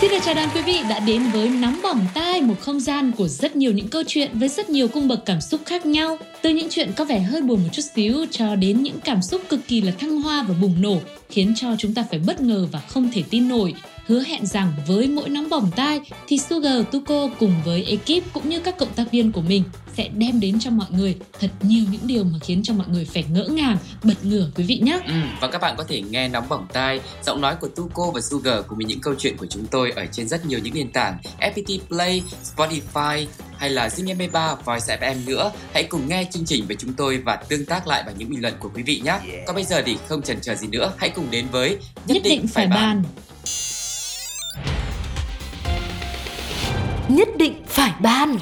Xin được chào đón quý vị đã đến với Nóng Bỏng Tai, một không gian của rất nhiều những câu chuyện với rất nhiều cung bậc cảm xúc khác nhau. Từ những chuyện có vẻ hơi buồn một chút xíu cho đến những cảm xúc cực kỳ là thăng hoa và bùng nổ, khiến cho chúng ta phải bất ngờ và không thể tin nổi. Hứa hẹn rằng với mỗi nóng bỏng tai thì Sugar Tuko cùng với ekip cũng như các cộng tác viên của mình sẽ đem đến cho mọi người thật nhiều những điều mà khiến cho mọi người phải ngỡ ngàng, bật ngửa quý vị nhé. Ừ, và các bạn có thể nghe nóng bỏng tai, giọng nói của Tuko và Sugar cùng với những câu chuyện của chúng tôi ở trên rất nhiều những nền tảng FPT Play, Spotify hay là Zing MP3, Voice FM nữa. Hãy cùng nghe chương trình với chúng tôi và tương tác lại bằng những bình luận của quý vị nhé. Còn bây giờ thì không chần chờ gì nữa, hãy cùng đến với Nhất, định, phải bàn. Nhất phải ban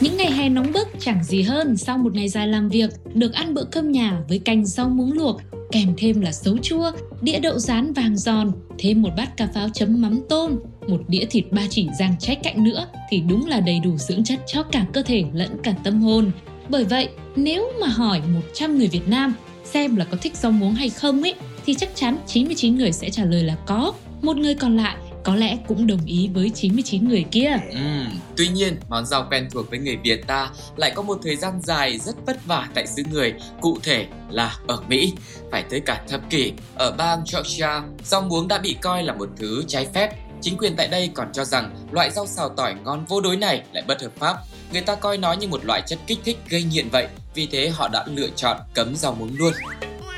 Những ngày hè nóng bức chẳng gì hơn sau một ngày dài làm việc được ăn bữa cơm nhà với canh rau muống luộc kèm thêm là sấu chua, đĩa đậu rán vàng giòn, thêm một bát cà pháo chấm mắm tôm, một đĩa thịt ba chỉ rang trái cạnh nữa thì đúng là đầy đủ dưỡng chất cho cả cơ thể lẫn cả tâm hồn. Bởi vậy, nếu mà hỏi 100 người Việt Nam xem là có thích rau muống hay không ấy thì chắc chắn 99 người sẽ trả lời là có. Một người còn lại có lẽ cũng đồng ý với 99 người kia. Ừ, tuy nhiên, món rau quen thuộc với người Việt ta lại có một thời gian dài rất vất vả tại xứ người, cụ thể là ở Mỹ. Phải tới cả thập kỷ, ở bang Georgia, rau muống đã bị coi là một thứ trái phép. Chính quyền tại đây còn cho rằng loại rau xào tỏi ngon vô đối này lại bất hợp pháp. Người ta coi nó như một loại chất kích thích gây nghiện vậy, vì thế họ đã lựa chọn cấm rau muống luôn.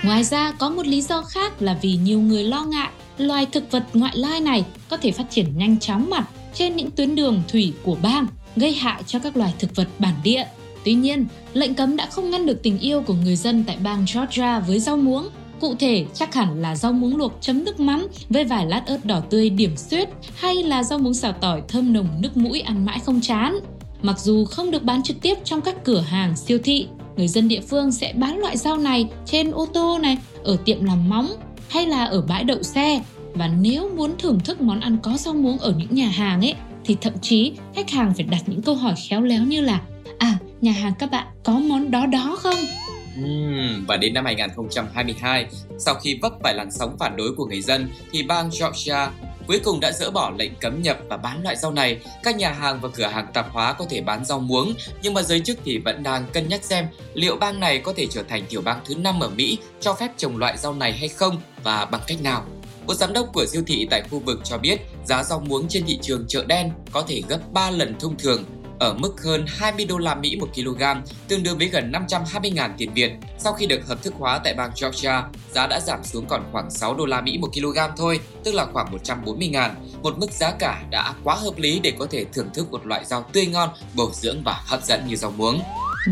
Ngoài ra, có một lý do khác là vì nhiều người lo ngại loài thực vật ngoại lai này có thể phát triển nhanh chóng mặt trên những tuyến đường thủy của bang, gây hại cho các loài thực vật bản địa. Tuy nhiên, lệnh cấm đã không ngăn được tình yêu của người dân tại bang Georgia với rau muống. Cụ thể, chắc hẳn là rau muống luộc chấm nước mắm với vài lát ớt đỏ tươi điểm xuyết hay là rau muống xào tỏi thơm nồng nước mũi ăn mãi không chán. Mặc dù không được bán trực tiếp trong các cửa hàng siêu thị, người dân địa phương sẽ bán loại rau này trên ô tô này, ở tiệm làm móng hay là ở bãi đậu xe. Và nếu muốn thưởng thức món ăn có rau muống ở những nhà hàng ấy thì thậm chí khách hàng phải đặt những câu hỏi khéo léo như là à nhà hàng các bạn có món đó đó không? Uhm, và đến năm 2022, sau khi vấp phải làn sóng phản đối của người dân, thì bang Georgia cuối cùng đã dỡ bỏ lệnh cấm nhập và bán loại rau này. Các nhà hàng và cửa hàng tạp hóa có thể bán rau muống, nhưng mà giới chức thì vẫn đang cân nhắc xem liệu bang này có thể trở thành tiểu bang thứ năm ở Mỹ cho phép trồng loại rau này hay không và bằng cách nào. Một giám đốc của siêu thị tại khu vực cho biết giá rau muống trên thị trường chợ đen có thể gấp 3 lần thông thường ở mức hơn 20 đô la Mỹ một kg, tương đương với gần 520.000 tiền Việt. Sau khi được hợp thức hóa tại bang Georgia, giá đã giảm xuống còn khoảng 6 đô la Mỹ một kg thôi, tức là khoảng 140.000, một mức giá cả đã quá hợp lý để có thể thưởng thức một loại rau tươi ngon, bổ dưỡng và hấp dẫn như rau muống.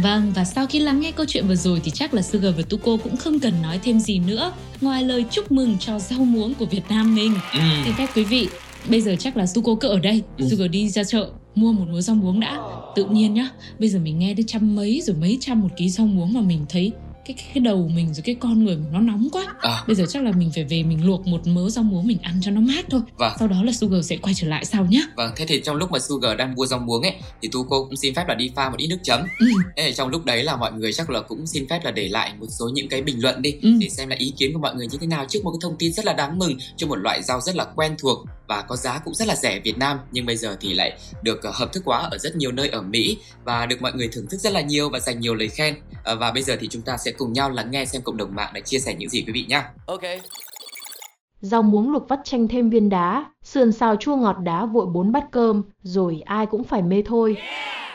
Vâng, và sau khi lắng nghe câu chuyện vừa rồi thì chắc là Sugar và Tuko cũng không cần nói thêm gì nữa ngoài lời chúc mừng cho rau muống của Việt Nam mình. Ừ. Xin phép quý vị, bây giờ chắc là Tuko cứ ở đây, Ừ. Sugar đi ra chợ mua một múa rau muống đã. Tự nhiên nhá, bây giờ mình nghe đến trăm mấy rồi mấy trăm một ký rau muống mà mình thấy cái cái đầu mình rồi cái con người mình nó nóng quá. À, Bây giờ chắc là mình phải về mình luộc một mớ rau muống mình ăn cho nó mát thôi. Vâng. Sau đó là Sugar sẽ quay trở lại sau nhá. vâng, thế thì trong lúc mà Sugar đang mua rau muống ấy, thì Tuko cũng xin phép là đi pha một ít nước chấm. Ừ. Thế trong lúc đấy là mọi người chắc là cũng xin phép là để lại một số những cái bình luận đi Ừ. để xem là ý kiến của mọi người như thế nào trước một cái thông tin rất là đáng mừng cho một loại rau rất là quen thuộc và có giá cũng rất là rẻ Việt Nam nhưng bây giờ thì lại được ờ, hợp thức hóa ở rất nhiều nơi ở Mỹ và được mọi người thưởng thức rất là nhiều và dành nhiều lời khen Ờ, và bây giờ thì chúng ta sẽ cùng nhau lắng nghe xem cộng đồng mạng đã chia sẻ những gì quý vị nhé. Ok Rau muống luộc vắt chanh thêm viên đá Sườn xào chua ngọt đá vội bốn bát cơm Rồi ai cũng phải mê thôi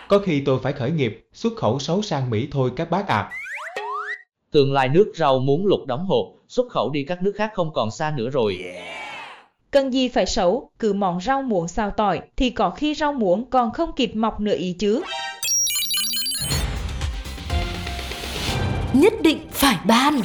Có khi tôi phải khởi nghiệp, xuất khẩu sấu sang Mỹ thôi các bác ạ. Tương lai nước rau muốn lục đóng hộp, xuất khẩu đi các nước khác không còn xa nữa rồi. Cần gì phải xấu, cứ món rau muống xào tỏi thì có khi rau muống còn không kịp mọc nữa ý chứ. Nhất định phải ban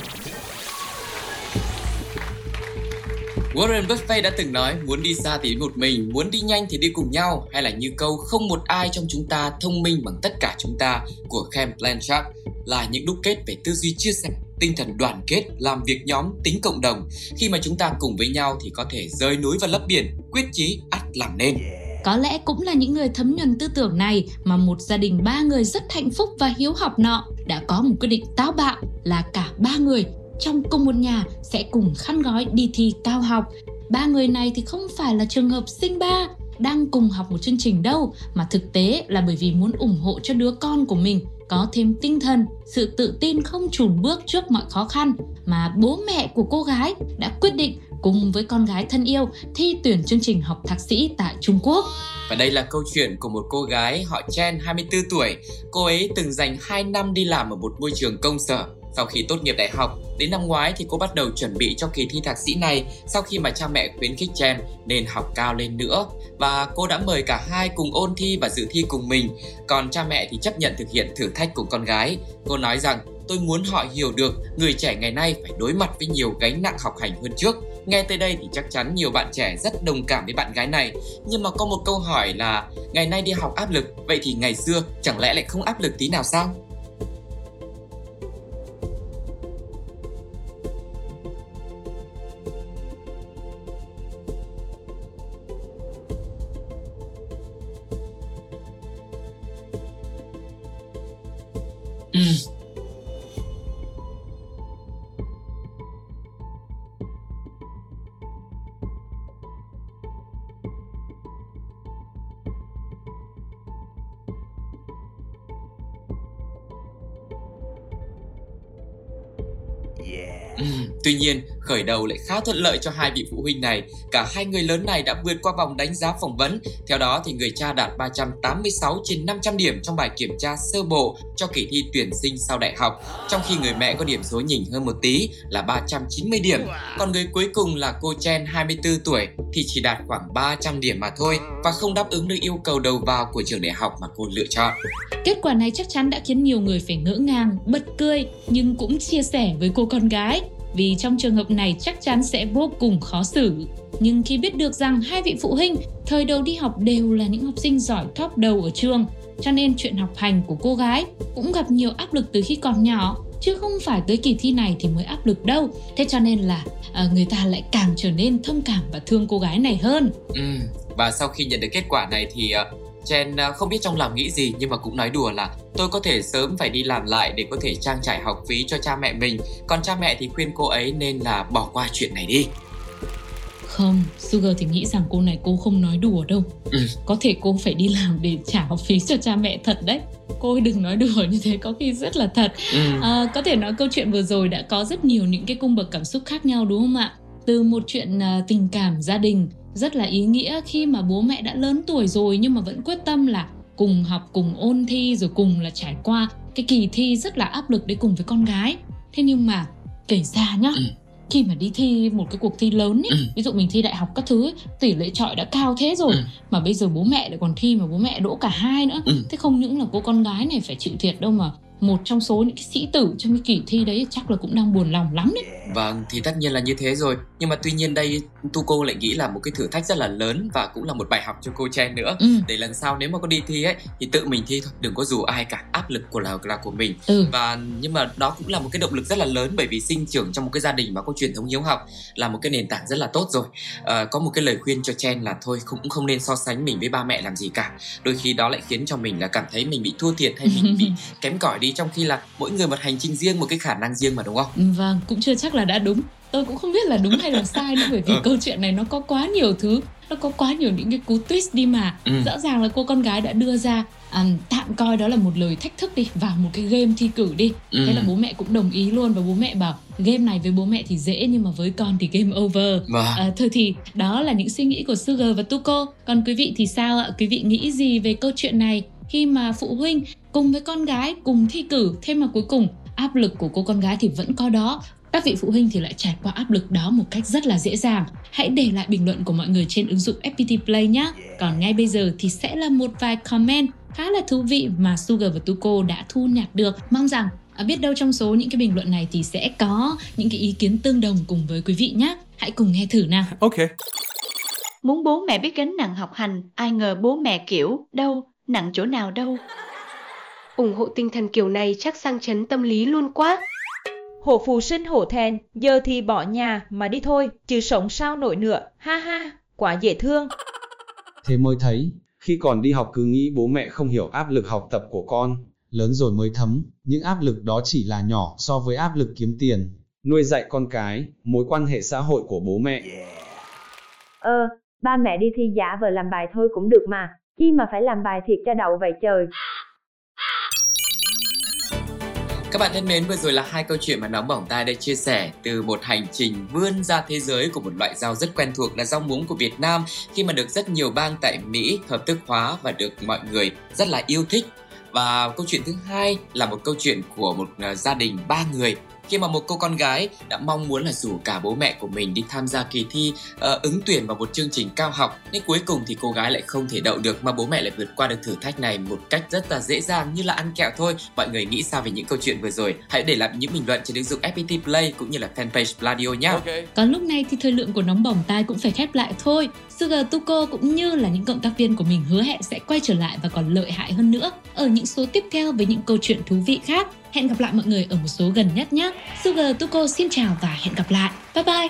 Warren Buffett đã từng nói muốn đi xa thì đi một mình, muốn đi nhanh thì đi cùng nhau hay là như câu không một ai trong chúng ta thông minh bằng tất cả chúng ta của Ken Blanchard là những đúc kết về tư duy chia sẻ tinh thần đoàn kết, làm việc nhóm, tính cộng đồng. Khi mà chúng ta cùng với nhau thì có thể rơi núi và lấp biển, quyết chí ắt làm nên. Có lẽ cũng là những người thấm nhuần tư tưởng này mà một gia đình ba người rất hạnh phúc và hiếu học nọ đã có một quyết định táo bạo là cả ba người trong cùng một nhà sẽ cùng khăn gói đi thi cao học. Ba người này thì không phải là trường hợp sinh ba đang cùng học một chương trình đâu mà thực tế là bởi vì muốn ủng hộ cho đứa con của mình có thêm tinh thần, sự tự tin không chùn bước trước mọi khó khăn mà bố mẹ của cô gái đã quyết định cùng với con gái thân yêu thi tuyển chương trình học thạc sĩ tại Trung Quốc. Và đây là câu chuyện của một cô gái họ Chen 24 tuổi. Cô ấy từng dành 2 năm đi làm ở một môi trường công sở. Sau khi tốt nghiệp đại học, đến năm ngoái thì cô bắt đầu chuẩn bị cho kỳ thi thạc sĩ này sau khi mà cha mẹ khuyến khích Chen nên học cao lên nữa. Và cô đã mời cả hai cùng ôn thi và dự thi cùng mình. Còn cha mẹ thì chấp nhận thực hiện thử thách cùng con gái. Cô nói rằng tôi muốn họ hiểu được người trẻ ngày nay phải đối mặt với nhiều gánh nặng học hành hơn trước. Nghe tới đây thì chắc chắn nhiều bạn trẻ rất đồng cảm với bạn gái này. Nhưng mà có một câu hỏi là ngày nay đi học áp lực, vậy thì ngày xưa chẳng lẽ lại không áp lực tí nào sao? Ừ. tuy nhiên, khởi đầu lại khá thuận lợi cho hai vị phụ huynh này. Cả hai người lớn này đã vượt qua vòng đánh giá phỏng vấn. Theo đó thì người cha đạt 386 trên 500 điểm trong bài kiểm tra sơ bộ cho kỳ thi tuyển sinh sau đại học, trong khi người mẹ có điểm số nhỉnh hơn một tí là 390 điểm. Còn người cuối cùng là cô Chen 24 tuổi thì chỉ đạt khoảng 300 điểm mà thôi và không đáp ứng được yêu cầu đầu vào của trường đại học mà cô lựa chọn. Kết quả này chắc chắn đã khiến nhiều người phải ngỡ ngàng, bật cười nhưng cũng chia sẻ với cô con gái vì trong trường hợp này chắc chắn sẽ vô cùng khó xử. Nhưng khi biết được rằng hai vị phụ huynh thời đầu đi học đều là những học sinh giỏi top đầu ở trường, cho nên chuyện học hành của cô gái cũng gặp nhiều áp lực từ khi còn nhỏ, chứ không phải tới kỳ thi này thì mới áp lực đâu. Thế cho nên là à, người ta lại càng trở nên thông cảm và thương cô gái này hơn. Ừ, và sau khi nhận được kết quả này thì uh, Chen uh, không biết trong lòng nghĩ gì nhưng mà cũng nói đùa là tôi có thể sớm phải đi làm lại để có thể trang trải học phí cho cha mẹ mình, còn cha mẹ thì khuyên cô ấy nên là bỏ qua chuyện này đi. Không, Sugar thì nghĩ rằng cô này cô không nói đùa đâu. Ừ. Có thể cô phải đi làm để trả học phí cho cha mẹ thật đấy. Cô ấy đừng nói đùa như thế, có khi rất là thật. Ừ. À, có thể nói câu chuyện vừa rồi đã có rất nhiều những cái cung bậc cảm xúc khác nhau đúng không ạ? Từ một chuyện uh, tình cảm gia đình rất là ý nghĩa khi mà bố mẹ đã lớn tuổi rồi nhưng mà vẫn quyết tâm là cùng học, cùng ôn thi rồi cùng là trải qua cái kỳ thi rất là áp lực đấy cùng với con gái. Thế nhưng mà kể ra nhá, Ừ. khi mà đi thi một cái cuộc thi lớn ấy, Ừ. ví dụ mình thi đại học các thứ ấy, tỷ lệ trọi đã cao thế rồi Ừ. mà bây giờ bố mẹ lại còn thi mà bố mẹ đỗ cả hai nữa Ừ. thế không những là cô con gái này phải chịu thiệt đâu mà một trong số những cái sĩ tử trong cái kỳ thi đấy chắc là cũng đang buồn lòng lắm đấy Vâng, thì tất nhiên là như thế rồi. Nhưng mà tuy nhiên đây Tuco lại nghĩ là một cái thử thách rất là lớn và cũng là một bài học cho cô Chen nữa. ừ Để lần sau nếu mà có đi thi ấy thì tự mình thi thôi, đừng có dù ai cả. Áp lực của là là của mình. ừ Và nhưng mà đó cũng là một cái động lực rất là lớn bởi vì sinh trưởng trong một cái gia đình mà có truyền thống hiếu học là một cái nền tảng rất là tốt rồi. Ờ, có một cái lời khuyên cho Chen là thôi cũng không nên so sánh mình với ba mẹ làm gì cả. Đôi khi đó lại khiến cho mình là cảm thấy mình bị thua thiệt hay mình bị kém cỏi đi trong khi là mỗi người một hành trình riêng, một cái khả năng riêng mà đúng không? vâng cũng chưa chắc là đã đúng tôi cũng không biết là đúng hay là sai nữa bởi vì Ừ. câu chuyện này nó có quá nhiều thứ nó có quá nhiều những cái cú twist đi mà Ừ. rõ ràng là cô con gái đã đưa ra à, tạm coi đó là một lời thách thức đi vào một cái game thi cử đi Ừ. thế là bố mẹ cũng đồng ý luôn và bố mẹ bảo game này với bố mẹ thì dễ nhưng mà với con thì game over Vâng. À, thôi thì đó là những suy nghĩ của Sugar và Tuko. Còn quý vị thì sao ạ? Quý vị nghĩ gì về câu chuyện này khi mà phụ huynh cùng với con gái cùng thi cử, thế mà cuối cùng áp lực của cô con gái thì vẫn có đó. Các vị phụ huynh thì lại trải qua áp lực đó một cách rất là dễ dàng. Hãy để lại bình luận của mọi người trên ứng dụng FPT Play nhé. Còn ngay bây giờ thì sẽ là một vài comment khá là thú vị mà Sugar và Tuko đã thu nhặt được. Mong rằng à, biết đâu trong số những cái bình luận này thì sẽ có những cái ý kiến tương đồng cùng với quý vị nhé. Hãy cùng nghe thử nào. Okay. Muốn bố mẹ biết gánh nặng học hành, ai ngờ bố mẹ kiểu đâu, nặng chỗ nào đâu. Ủng hộ tinh thần kiểu này chắc sang chấn tâm lý luôn quá. hổ phù sinh hổ thẹn, giờ thì bỏ nhà mà đi thôi, chứ sống sao nổi nữa, ha ha, quá dễ thương. Thế mới thấy, khi còn đi học cứ nghĩ bố mẹ không hiểu áp lực học tập của con, lớn rồi mới thấm, những áp lực đó chỉ là nhỏ so với áp lực kiếm tiền, nuôi dạy con cái, mối quan hệ xã hội của bố mẹ. Ờ, ba mẹ đi thi giả vờ làm bài thôi cũng được mà, chi mà phải làm bài thiệt cho đậu vậy trời. Các bạn thân mến, vừa rồi là hai câu chuyện mà nóng bỏng tai đã chia sẻ từ một hành trình vươn ra thế giới của một loại rau rất quen thuộc là rau muống của Việt Nam khi mà được rất nhiều bang tại Mỹ hợp thức hóa và được mọi người rất là yêu thích. Và câu chuyện thứ hai là một câu chuyện của một ờ, gia đình ba người khi mà một cô con gái đã mong muốn là rủ cả bố mẹ của mình đi tham gia kỳ thi uh, ứng tuyển vào một chương trình cao học nhưng cuối cùng thì cô gái lại không thể đậu được mà bố mẹ lại vượt qua được thử thách này một cách rất là dễ dàng như là ăn kẹo thôi. Mọi người nghĩ sao về những câu chuyện vừa rồi? Hãy để lại những bình luận trên ứng dụng FPT Play cũng như là fanpage Pladio nhé okay. Còn lúc này thì thời lượng của nóng bỏng tai cũng phải khép lại thôi. Sugar Tuko cũng như là những cộng tác viên của mình hứa hẹn sẽ quay trở lại và còn lợi hại hơn nữa ở những số tiếp theo với những câu chuyện thú vị khác. Hẹn gặp lại mọi người ở một số gần nhất nhé. Sugar Tuko xin chào và hẹn gặp lại. Bye bye!